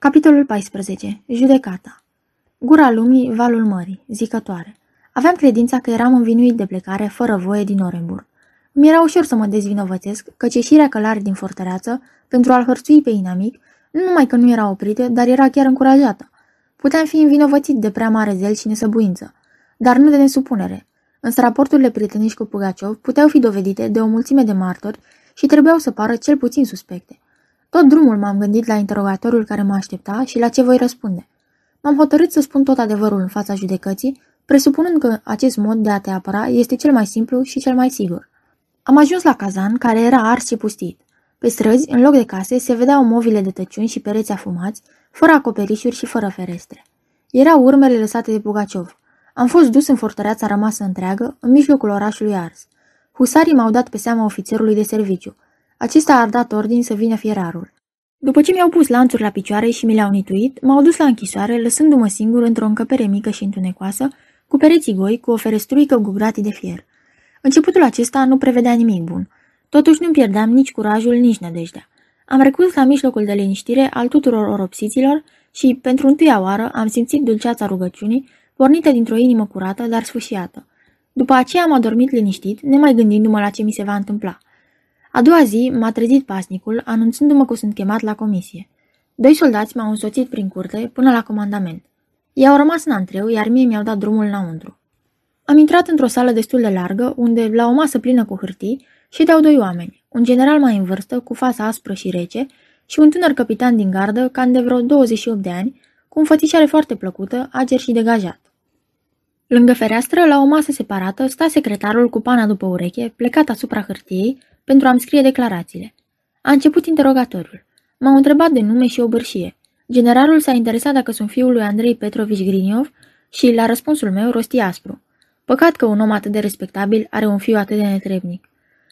Capitolul 14. Judecata Gura lumii, valul mării, zicătoare. Aveam credința că eram învinuit de plecare, fără voie, din Orenburg. Mi era ușor să mă dezvinovățesc, căci ieșirea călare din fortăreață, pentru a-l hărțui pe inamic, nu numai că nu era oprită, dar era chiar încurajată. Puteam fi învinovățit de prea mare zel și nesăbuință, dar nu de nesupunere. Însă raporturile prieteniști cu Pugaciov puteau fi dovedite de o mulțime de martori și trebuiau să pară cel puțin suspecte. Tot drumul m-am gândit la interogatoriul care mă aștepta și la ce voi răspunde. M-am hotărât să spun tot adevărul în fața judecății, presupunând că acest mod de a te apăra este cel mai simplu și cel mai sigur. Am ajuns la cazan, care era ars și pustit. Pe străzi, în loc de case, se vedeau movile de tăciuni și pereți afumați, fără acoperișuri și fără ferestre. Erau urmele lăsate de Pugaciov. Am fost dus în fortăreața rămasă întreagă, în mijlocul orașului ars. Husarii m-au dat pe seama ofițerului de serviciu. Acesta a dat ordin să vină fierarul. După ce mi-au pus lanțuri la picioare și mi le-au nituit, m-au dus la închisoare, lăsându-mă singur într-o încăpere mică și întunecoasă, cu pereții goi, cu o ferestruică cu gratii de fier. Începutul acesta nu prevedea nimic bun. Totuși nu pierdeam nici curajul, nici nădejdea. Am recurs la mijlocul de liniștire al tuturor oropsiților și, pentru întâia oară, am simțit dulceața rugăciunii, pornită dintr-o inimă curată, dar sfâșiată. După aceea am adormit liniștit, nemai gândindu-mă la ce mi se va întâmpla. A doua zi m-a trezit pasnicul, anunțându-mă că sunt chemat la comisie. Doi soldați m-au însoțit prin curte până la comandament. Ei au rămas în antreu, iar mie mi-au dat drumul înăuntru. Am intrat într-o sală destul de largă, unde, la o masă plină cu hârtii, ședeau doi oameni, un general mai în vârstă, cu fața aspră și rece, și un tânăr capitan din gardă, cam de vreo 28 de ani, cu înfățișare foarte plăcută, ager și degajat. Lângă fereastră, la o masă separată, sta secretarul cu pana după ureche, plecat asupra hârtiei, pentru a-mi scrie declarațiile. A început interogatoriul. M-au întrebat de nume și obârșie. Generalul s-a interesat dacă sunt fiul lui Andrei Petrovici Griniov și, la răspunsul meu, rosti aspru. Păcat că un om atât de respectabil are un fiu atât de netrebnic.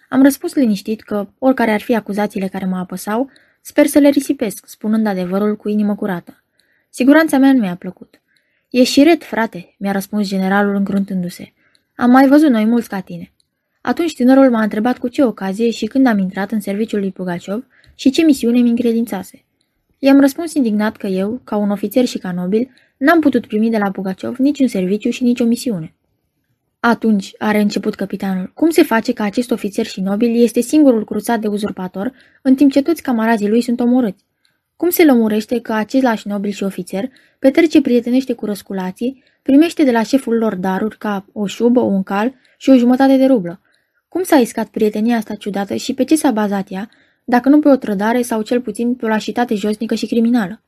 Am răspuns liniștit că, oricare ar fi acuzațiile care mă apăsau, sper să le risipesc, spunând adevărul cu inimă curată. Siguranța mea nu mi-a plăcut. E șiret, frate, mi-a răspuns generalul încruntându-se. Am mai văzut noi mulți ca tine. Atunci tânărul m-a întrebat cu ce ocazie și când am intrat în serviciul lui Pugaciov și ce misiune mi încredințase. I-am răspuns indignat că eu, ca un ofițer și ca nobil, n-am putut primi de la Pugaciov niciun serviciu și nicio misiune. Atunci, are început capitanul, cum se face că acest ofițer și nobil este singurul cruțat de uzurpator, în timp ce toți camarazii lui sunt omorâți? Cum se lămurește că același nobil și ofițer petrece prietenește cu răsculații, primește de la șeful lor daruri ca o șubă, un cal și o jumătate de rublă? Cum s-a iscat prietenia asta ciudată și pe ce s-a bazat ea, dacă nu pe o trădare sau cel puțin pe o lașitate josnică și criminală?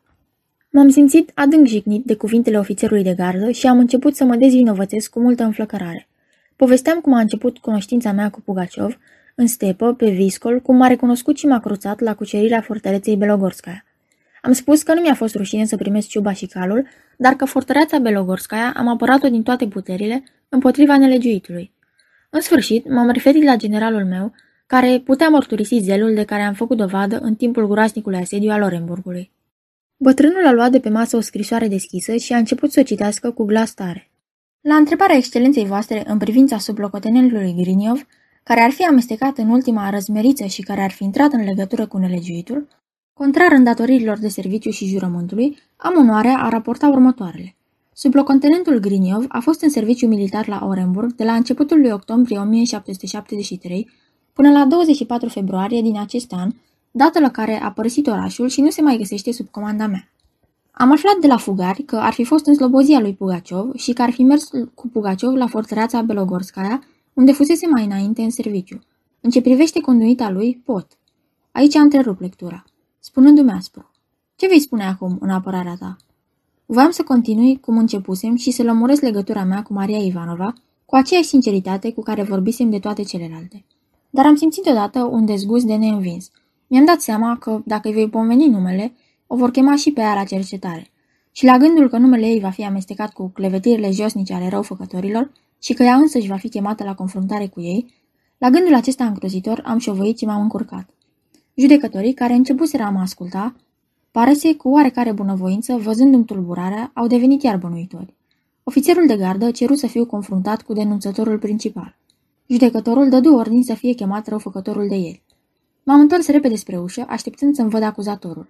M-am simțit adânc jignit de cuvintele ofițerului de gardă și am început să mă dezvinovățesc cu multă înflăcărare. Povesteam cum a început cunoștința mea cu Pugaciov, în stepă, pe Viscol, cum m-a recunoscut și m-a cruțat la cucerirea fortăreței Belogorskaya. Am spus că nu mi-a fost rușine să primesc ciuba și calul, dar că fortăreața Belogorskaya am apărat-o din toate puterile împotriva nelegiuitului. În sfârșit, m-am referit la generalul meu, care putea mărturisi zelul de care am făcut dovadă în timpul groasnicului asediu al Orenburgului. Bătrânul a luat de pe masă o scrisoare deschisă și a început să o citească cu glas tare. La întrebarea excelenței voastre în privința sublocotenentului Griniov, care ar fi amestecat în ultima răzmeriță și care ar fi intrat în legătură cu nelegiuitul, contrar îndatoririlor de serviciu și jurământului, am onoarea a raporta următoarele. Sublocotenentul Griniov a fost în serviciu militar la Orenburg de la începutul lui octombrie 1773 până la 24 februarie din acest an, dată la care a părăsit orașul și nu se mai găsește sub comanda mea. Am aflat de la fugari că ar fi fost în slobozia lui Pugaciov și că ar fi mers cu Pugaciov la fortăreața Belogorskaya, unde fusese mai înainte în serviciu. În ce privește conduita lui, pot. Aici a întrerupt lectura, spunându-mi aspru. Ce vei spune acum în apărarea ta? Voiam să continui cum începusem și să lămuresc legătura mea cu Maria Ivanova, cu aceeași sinceritate cu care vorbisem de toate celelalte. Dar am simțit odată un dezgust de neînvins. Mi-am dat seama că, dacă îi voi pomeni numele, o vor chema și pe ea la cercetare. Și la gândul că numele ei va fi amestecat cu clevetirile josnice ale răufăcătorilor și că ea însă își va fi chemată la confruntare cu ei, la gândul acesta îngrozitor am șovăit și m-am încurcat. Judecătorii, care începuseră a mă asculta, Parese, cu oarecare bunăvoință, văzându-mi tulburarea, au devenit iar bănuitori. Ofițerul de gardă ceru să fiu confruntat cu denunțătorul principal. Judecătorul dădu ordin să fie chemat răufăcătorul de el. M-am întors repede spre ușă, așteptând să-mi văd acuzatorul.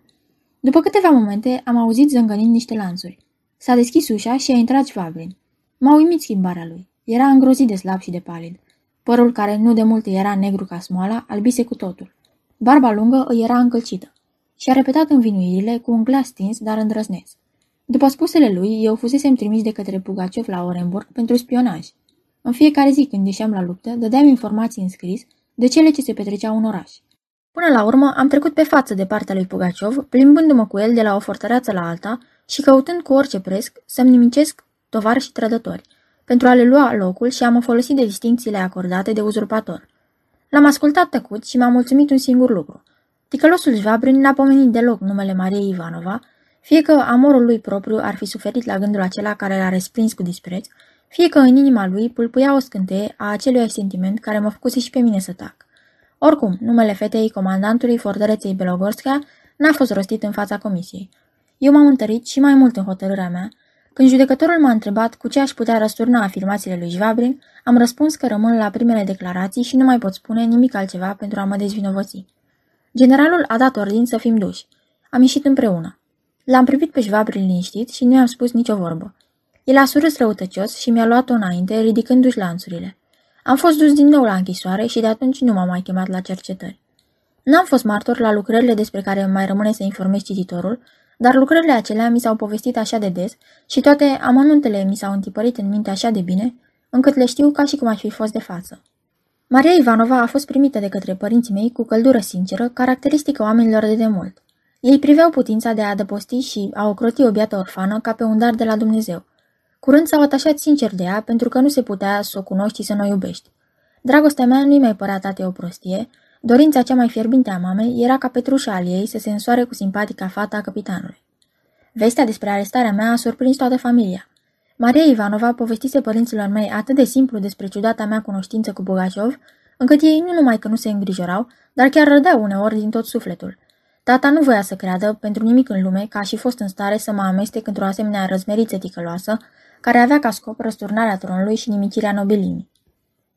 După câteva momente, am auzit zângănind niște lanțuri. S-a deschis ușa și a intrat Schwabrin. M-a uimit schimbarea lui. Era îngrozit de slab și de palid. Părul care nu de mult era negru ca smoala, albise cu totul. Barba lungă îi era încălcită. Și a repetat învinuirile cu un glas stins, dar îndrăzneț. După spusele lui, eu fusesem trimis de către Pugaciov la Orenburg pentru spionaj. În fiecare zi când ieșeam la luptă, dădeam informații în scris de cele ce se petreceau în oraș. Până la urmă, am trecut pe față de partea lui Pugaciov, plimbându-mă cu el de la o fortăreață la alta și căutând cu orice presc să-mi nimicesc tovari și trădători, pentru a le lua locul și a mă folosi de distincțiile acordate de uzurpator. L-am ascultat tăcut și m-a mulțumit un singur lucru. Ticălosul Jvabrin n-a pomenit deloc numele Mariei Ivanova, fie că amorul lui propriu ar fi suferit la gândul acela care l-a respins cu dispreț, fie că în inima lui pulpuia o scânteie a acelui sentiment care mă făcuse și pe mine să tac. Oricum, numele fetei comandantului fortăreței Belogorskea n-a fost rostit în fața comisiei. Eu m-am întărit și mai mult în hotărârea mea. Când judecătorul m-a întrebat cu ce aș putea răsturna afirmațiile lui Jvabrin, am răspuns că rămân la primele declarații și nu mai pot spune nimic altceva pentru a mă dezvinovăți. Generalul a dat ordin să fim duși. Am ieșit împreună. L-am privit pe Jvabrin liniștit și nu i-am spus nicio vorbă. El a surâs răutăcios și mi-a luat-o înainte, ridicându-și lanțurile. Am fost dus din nou la închisoare și de atunci nu m-am mai chemat la cercetări. N-am fost martor la lucrările despre care mai rămâne să informez cititorul, dar lucrările acelea mi s-au povestit așa de des și toate amănuntele mi s-au întipărit în minte așa de bine, încât le știu ca și cum aș fi fost de față. Maria Ivanova a fost primită de către părinții mei cu căldură sinceră, caracteristică oamenilor de demult. Ei priveau putința de a adăposti și a ocroti o biată orfană ca pe un dar de la Dumnezeu. Curând s-au atașat sincer de ea pentru că nu se putea să o cunoști și să nu o iubești. Dragostea mea nu-i mai părea tate o prostie, dorința cea mai fierbinte a mamei era ca Petrușa al ei să se însoare cu simpatica fata a capitanului. Vestea despre arestarea mea a surprins toată familia. Maria Ivanova povestise părinților mei atât de simplu despre ciudata mea cunoștință cu Bogaciov, încât ei nu numai că nu se îngrijorau, dar chiar rădeau uneori din tot sufletul. Tata nu voia să creadă, pentru nimic în lume, că aș fi fost în stare să mă amestec într-o asemenea răzmeriță ticăloasă, care avea ca scop răsturnarea tronului și nimicirea nobilimii.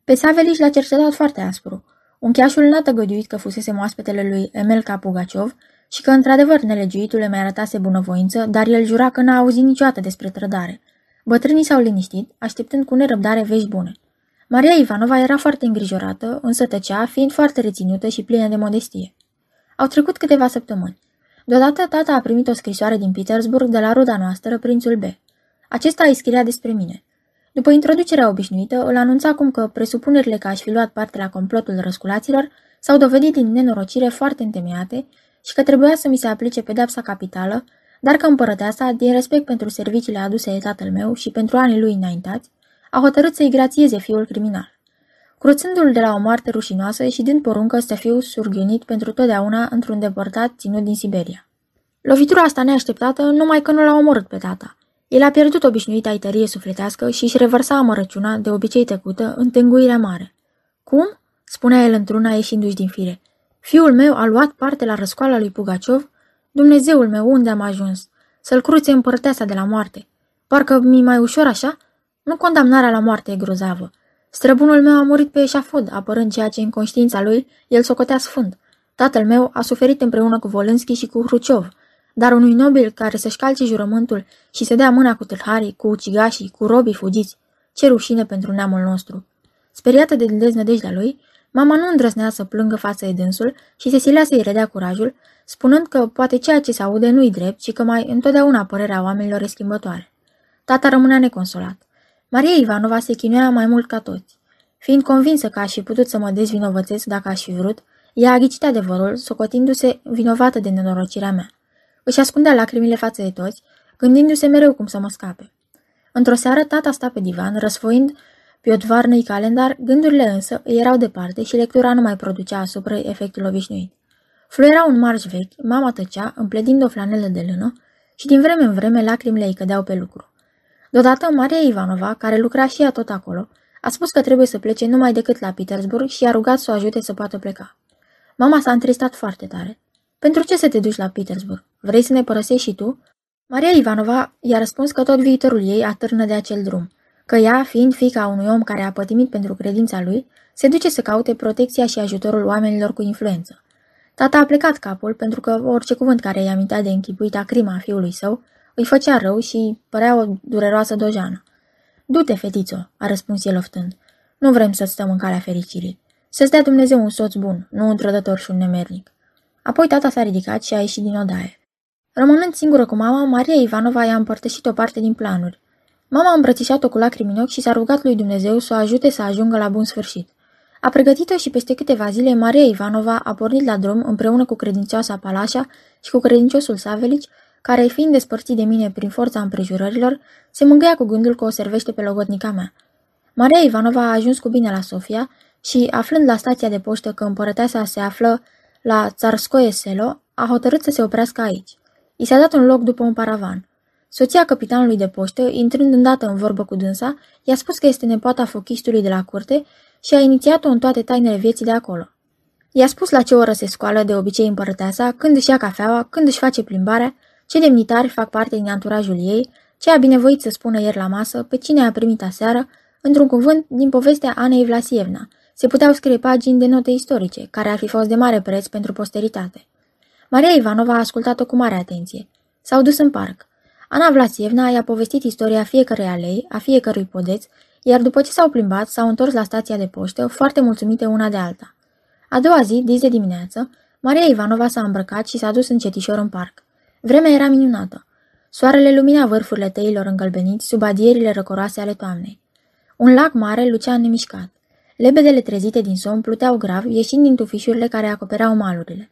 Pe Saveliș l-a cercetat foarte aspru. Uncheașul n-a tăgăduit că fusese moaspetele lui Emel Pugaciov și că, într-adevăr, nelegiuitul mi arătase bunăvoință, dar el jura că n-a auzit niciodată despre trădare. Bătrânii s-au liniștit, așteptând cu nerăbdare vești bune. Maria Ivanova era foarte îngrijorată, însă tăcea, fiind foarte reținută și plină de modestie. Au trecut câteva săptămâni. Deodată tata a primit o scrisoare din Petersburg de la ruda noastră, prințul B. Acesta îi scria despre mine. După introducerea obișnuită, îl anunța cum că presupunerile că aș fi luat parte la complotul răsculaților s-au dovedit din nenorocire foarte întemeiate și că trebuia să mi se aplice pedepsa capitală, dar că împărăteasa, din respect pentru serviciile aduse de tatăl meu și pentru anii lui înaintați, a hotărât să-i grațieze fiul criminal. Cruțându-l de la o moarte rușinoasă și dând poruncă să fiu surghiunit pentru totdeauna într-un deportat ținut din Siberia. Lovitura asta neașteptată numai că nu l-a omorât pe tata. El a pierdut obișnuita aitărie sufletească și își revărsa amărăciuna, de obicei tăcută, în tânguirea mare. Cum? spunea el într-una ieșindu-și din fire. Fiul meu a luat parte la răscoala lui Pugaciov? Dumnezeul meu, unde am ajuns? Să-l cruțe împărăteasa de la moarte. Parcă mi mai ușor așa? Nu condamnarea la moarte e grozavă. Străbunul meu a murit pe eșafod, apărând ceea ce în conștiința lui el socotea sfânt. Tatăl meu a suferit împreună cu Volânski și cu Hruciov, dar unui nobil care să-și calce jurământul și să dea mâna cu tâlharii, cu ucigașii, cu robii fugiți, ce rușine pentru neamul nostru. Speriată de deznădejdea lui, mama nu îndrăznea să plângă față de dânsul și se silea să-i redea curajul, spunând că poate ceea ce se aude nu-i drept și că mai întotdeauna părerea oamenilor e schimbătoare. Tata rămânea neconsolat. Maria Ivanova se chinuia mai mult ca toți. Fiind convinsă că aș fi putut să mă dezvinovățesc dacă aș fi vrut, ea a ghicit adevărul, socotindu-se vinovată de nenorocirea mea. Își ascundea lacrimile față de toți, gândindu-se mereu cum să mă scape. Într-o seară, tata sta pe divan, răsfoind pe o dvarnă calendar, gândurile însă îi erau departe și lectura nu mai producea asupra efectul obișnuit. Fluiera un marș vechi, mama tăcea, împletind o flanelă de lână și din vreme în vreme lacrimile îi cădeau pe lucru. Deodată, Maria Ivanova, care lucra și ea tot acolo, a spus că trebuie să plece numai decât la Petersburg și a rugat să o ajute să poată pleca. Mama s-a întristat foarte tare. Pentru ce să te duci la Petersburg? Vrei să ne părăsești și tu? Maria Ivanova i-a răspuns că tot viitorul ei atârnă de acel drum, că ea, fiind fica unui om care a pătimit pentru credința lui, se duce să caute protecția și ajutorul oamenilor cu influență. Tata a plecat capul pentru că orice cuvânt care îi amintea de închipuita crima fiului său îi făcea rău și părea o dureroasă dojană. Du-te, fetițo, a răspuns el oftând. Nu vrem să stăm în calea fericirii. Să-ți dea Dumnezeu un soț bun, nu un trădător și un nemernic. Apoi tata s-a ridicat și a ieșit din odaie. Rămânând singură cu mama, Maria Ivanova i-a împărtășit o parte din planuri. Mama a îmbrățișat-o cu lacrimi în ochi și s-a rugat lui Dumnezeu să o ajute să ajungă la bun sfârșit. A pregătit-o și peste câteva zile Maria Ivanova a pornit la drum împreună cu credincioasa Palașa și cu credinciosul Savelici, care, fiind despărțit de mine prin forța împrejurărilor, se mângâia cu gândul că o servește pe logodnica mea. Maria Ivanova a ajuns cu bine la Sofia și, aflând la stația de poștă că împărăteasa se află la Tsarskoye Selo, a hotărât să se oprească aici. I s-a dat un loc după un paravan. Soția capitanului de poștă, intrând îndată în vorbă cu dânsa, i-a spus că este nepoata fochistului de la curte și a inițiat-o în toate tainele vieții de acolo. I-a spus la ce oră se scoală de obicei împărăteasa, când își ia cafeaua, când își face plimbarea, ce demnitari fac parte din anturajul ei, ce a binevoit să spună ieri la masă, pe cine a primit aseară, într-un cuvânt din povestea Anei Vlasievna. Se puteau scrie pagini de note istorice, care ar fi fost de mare preț pentru posteritate. Maria Ivanova a ascultat-o cu mare atenție. S-au dus în parc. Ana Vlasievna i-a povestit istoria fiecărei alei, a fiecărui podeț, iar după ce s-au plimbat, s-au întors la stația de poștă, foarte mulțumite una de alta. A doua zi, dis de dimineață, Maria Ivanova s-a îmbrăcat și s-a dus încetișor în parc. Vremea era minunată. Soarele lumina vârfurile tăilor îngălbeniți sub adierile răcoroase ale toamnei. Un lac mare lucea nemișcat. Lebedele trezite din somn pluteau grav, ieșind din tufișurile care acopereau malurile.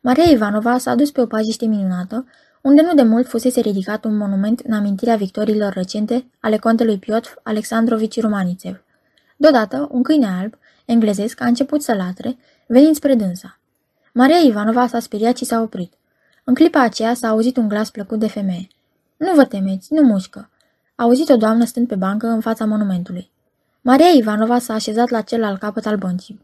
Maria Ivanova s-a dus pe o pajiște minunată, unde nu de mult fusese ridicat un monument în amintirea victoriilor recente ale contelui Piotr Alexandrovici Rumanițev. Deodată, un câine alb, englezesc, a început să latre, venind spre dânsa. Maria Ivanova s-a speriat și s-a oprit. În clipa aceea s-a auzit un glas plăcut de femeie. Nu vă temeți, nu mușcă. A auzit o doamnă stând pe bancă în fața monumentului. Maria Ivanova s-a așezat la celălalt capăt al băncii.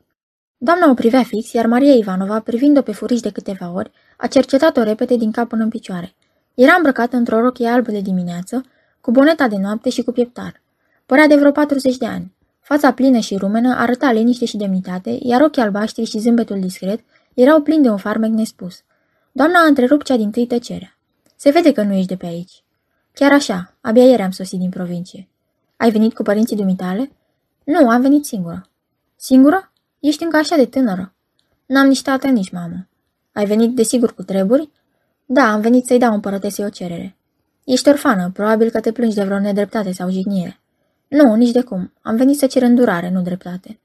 Doamna o privea fix, iar Maria Ivanova, privind-o pe furiș de câteva ori, a cercetat-o repede din cap până în picioare. Era îmbrăcată într-o rochie albă de dimineață, cu boneta de noapte și cu pieptar. Părea de vreo 40 de ani. Fața plină și rumenă arăta liniște și demnitate, iar ochii albaștri și zâmbetul discret erau plini de un farmec nespus. Doamna a întrerupt cea din tâi tăcerea. Se vede că nu ești de pe aici. Chiar așa, abia ieri am sosit din provincie. Ai venit cu părinții dumitale? Nu, am venit singură. Singură? Ești încă așa de tânără. N-am nici tată, nici mamă. Ai venit desigur cu treburi? Da, am venit să-i dau împărătesei o cerere. Ești orfană, probabil că te plângi de vreo nedreptate sau jignire. Nu, nici de cum. Am venit să cer îndurare, nu dreptate.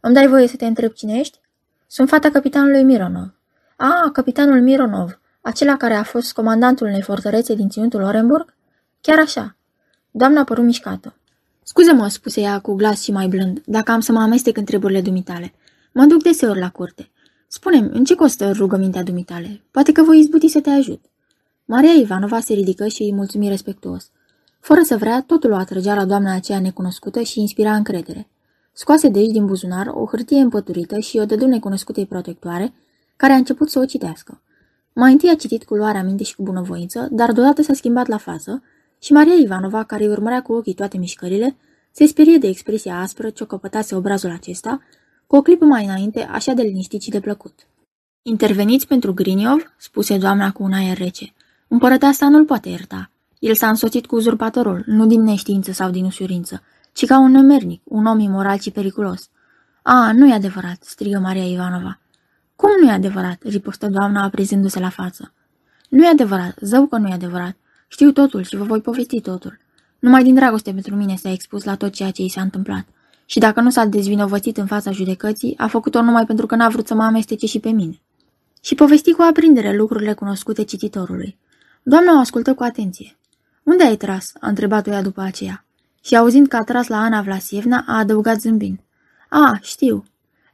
Îmi dai voie să te întreb cine ești? Sunt fata capitanului Mironov. A, capitanul Mironov, acela care a fost comandantul unei fortărețe din ținutul Orenburg? Chiar așa. Doamna păru mișcată. Scuze-mă, spuse ea cu glas și mai blând, dacă am să mă amestec în treburile dumitale. Mă duc deseori la curte. Spune-mi, în ce costă rugămintea dumitale? Poate că voi izbuti să te ajut. Maria Ivanova se ridică și îi mulțumi respectuos. Fără să vrea, totul o atrăgea la doamna aceea necunoscută și inspira încredere. Scoase deci din buzunar o hârtie împăturită și o dădu necunoscutei protectoare, care a început să o citească. Mai întâi a citit cu luarea minte și cu bunăvoință, dar deodată s-a schimbat la față și Maria Ivanova, care îi urmărea cu ochii toate mișcările, se sperie de expresia aspră ce o căpătase obrazul acesta, cu o clipă mai înainte, așa de liniștit și de plăcut. Interveniți pentru Griniov?" spuse doamna cu un aer rece. Împărăteasa nu-l poate ierta. El s-a însoțit cu uzurpatorul, nu din neștiință sau din ușurință, ci ca un nemernic, un om imoral și periculos. A, nu e adevărat, strigă Maria Ivanova. Cum nu e adevărat? ripostă doamna aprinzându-se la față. Nu e adevărat, zău că nu e adevărat. Știu totul și vă voi povesti totul. Numai din dragoste pentru mine s-a expus la tot ceea ce i s-a întâmplat. Și dacă nu s-a dezvinovățit în fața judecății, a făcut-o numai pentru că n-a vrut să mă amestece și pe mine. Și povesti cu aprindere lucrurile cunoscute cititorului. Doamna o ascultă cu atenție. Unde ai tras?" a întrebat-o ea după aceea. Și auzind că a tras la Ana Vlasievna, a adăugat zâmbind. A, știu.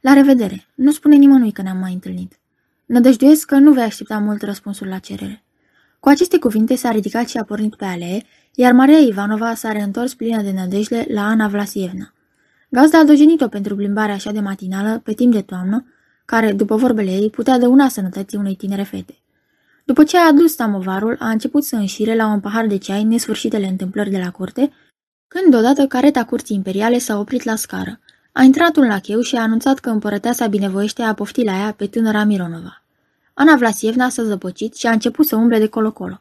La revedere. Nu spune nimănui că ne-am mai întâlnit. Nădăjduiesc că nu vei aștepta mult răspunsul la cerere. Cu aceste cuvinte s-a ridicat și a pornit pe alee, iar Maria Ivanova s-a reîntors plină de nădejde la Ana Vlasievna. Gazda a dojenit-o pentru plimbarea așa de matinală, pe timp de toamnă, care, după vorbele ei, putea dăuna sănătății unei tinere fete. După ce a adus samovarul, a început să înșire la un pahar de ceai nesfârșitele întâmplări de la curte, când deodată careta curții imperiale s-a oprit la scară. A intrat un lacheu și a anunțat că împărăteasa binevoiește a pofti la ea pe tânăra Mironova. Ana Vlasievna s-a zăpăcit și a început să umble de colo-colo.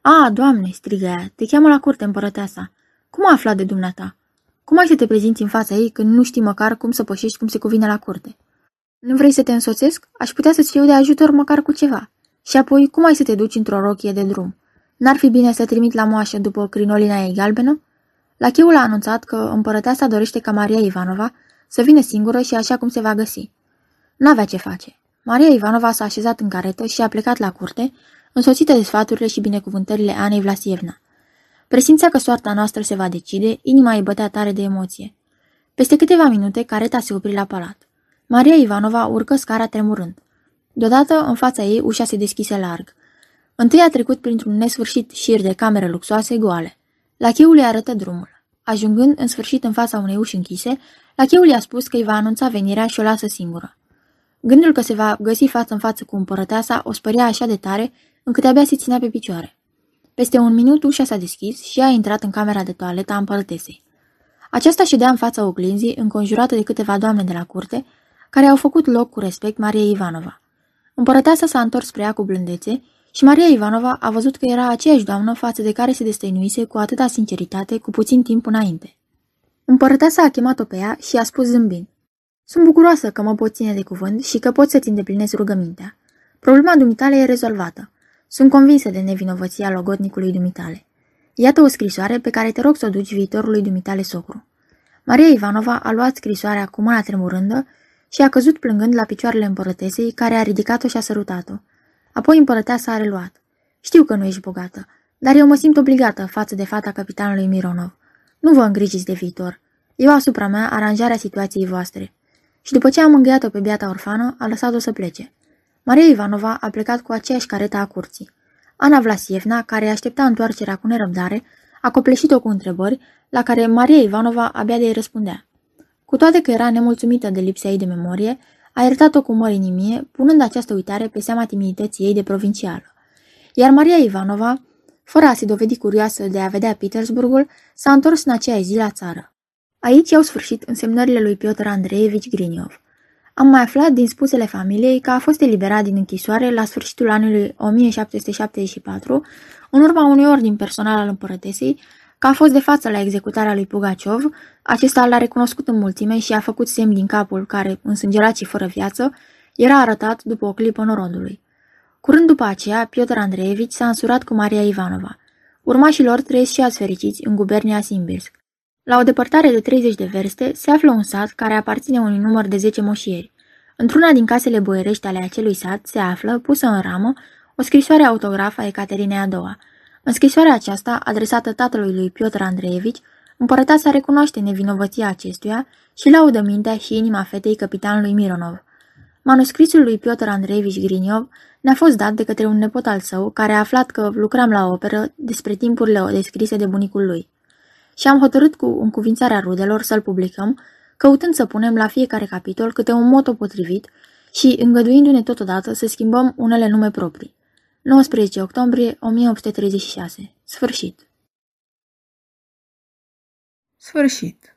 A, doamne, strigă ea, te cheamă la curte împărăteasa. Cum a aflat de dumneata? Cum ai să te prezinți în fața ei când nu știi măcar cum să pășești cum se cuvine la curte? Nu vrei să te însoțesc? Aș putea să-ți fiu de ajutor măcar cu ceva. Și apoi, cum ai să te duci într-o rochie de drum? N-ar fi bine să trimit la moașă după crinolina ei galbenă? Lacheul a anunțat că împărăteasa dorește ca Maria Ivanova să vină singură și așa cum se va găsi. N-avea ce face. Maria Ivanova s-a așezat în caretă și a plecat la curte, însoțită de sfaturile și binecuvântările Anei Vlasievna. Presimțea că soarta noastră se va decide, inima îi bătea tare de emoție. Peste câteva minute, careta se opri la palat. Maria Ivanova urcă scara tremurând. Deodată, în fața ei, ușa se deschise larg. Întâi a trecut printr-un nesfârșit șir de camere luxoase goale. Lacheul îi arătă drumul. Ajungând în sfârșit în fața unei uși închise, lacheul i-a spus că îi va anunța venirea și o lasă singură. Gândul că se va găsi față în față cu împărăteasa o spărea așa de tare, încât abia se ținea pe picioare. Peste un minut ușa s-a deschis și a intrat în camera de toaletă a împărătesei. Aceasta ședea în fața oglinzii, înconjurată de câteva doamne de la curte, care au făcut loc cu respect Maria Ivanova. Împărăteasa s-a întors spre ea cu blândețe și Maria Ivanova a văzut că era aceeași doamnă față de care se destăinuise cu atâta sinceritate cu puțin timp înainte. Împărăteasa a chemat-o pe ea și a spus zâmbind. Sunt bucuroasă că mă pot ține de cuvânt și că pot să-ți îndeplinesc rugămintea. Problema dumitale e rezolvată. Sunt convinsă de nevinovăția logodnicului dumitale. Iată o scrisoare pe care te rog să o duci viitorului dumitale socru. Maria Ivanova a luat scrisoarea cu mâna tremurândă și a căzut plângând la picioarele împărătesei, care a ridicat-o și a sărutat-o. Apoi împărăteasa a reluat. Știu că nu ești bogată, dar eu mă simt obligată față de fata capitanului Mironov. Nu vă îngrijiți de viitor. Eu asupra mea aranjarea situației voastre. Și după ce am îngheat-o pe biata orfană, a lăsat-o să plece. Maria Ivanova a plecat cu aceeași careta a curții. Ana Vlasievna, care aștepta întoarcerea cu nerăbdare, a copleșit-o cu întrebări, la care Maria Ivanova abia de-i răspundea. Cu toate că era nemulțumită de lipsa ei de memorie, a iertat-o cu mări inimie, punând această uitare pe seama timidității ei de provincială. Iar Maria Ivanova, fără a se dovedi curioasă de a vedea Petersburgul, s-a întors în aceea zi la țară. Aici i-au sfârșit însemnările lui Piotr Andreevici Griniov. Am mai aflat din spusele familiei că a fost eliberat din închisoare la sfârșitul anului 1774, în urma unui ordin personal al împărătesei, că a fost de față la executarea lui Pugaciov, acesta l-a recunoscut în mulțime și a făcut semn din capul care, însângerat și fără viață, era arătat după o clipă norodului. Curând după aceea, Piotr Andreevici s-a însurat cu Maria Ivanova. Urmașii lor trăiesc și azi fericiți în gubernia Simbirsk. La o depărtare de 30 de verste se află un sat care aparține unui număr de 10 moșieri. Într-una din casele boierești ale acelui sat se află, pusă în ramă, o scrisoare autografă a Ecaterinei a doua. În scrisoarea aceasta, adresată tatălui lui Piotr Andreevici, împărăteasa recunoaște nevinovăția acestuia și laudă mintea și inima fetei capitanului Mironov. Manuscrisul lui Piotr Andreevici Griniov ne-a fost dat de către un nepot al său, care a aflat că lucram la operă despre timpurile descrise de bunicul lui. Și am hotărât cu încuvințarea rudelor să-l publicăm, căutând să punem la fiecare capitol câte un moto potrivit și îngăduindu-ne totodată să schimbăm unele nume proprii. 19 octombrie 1836. Sfârșit. Sfârșit.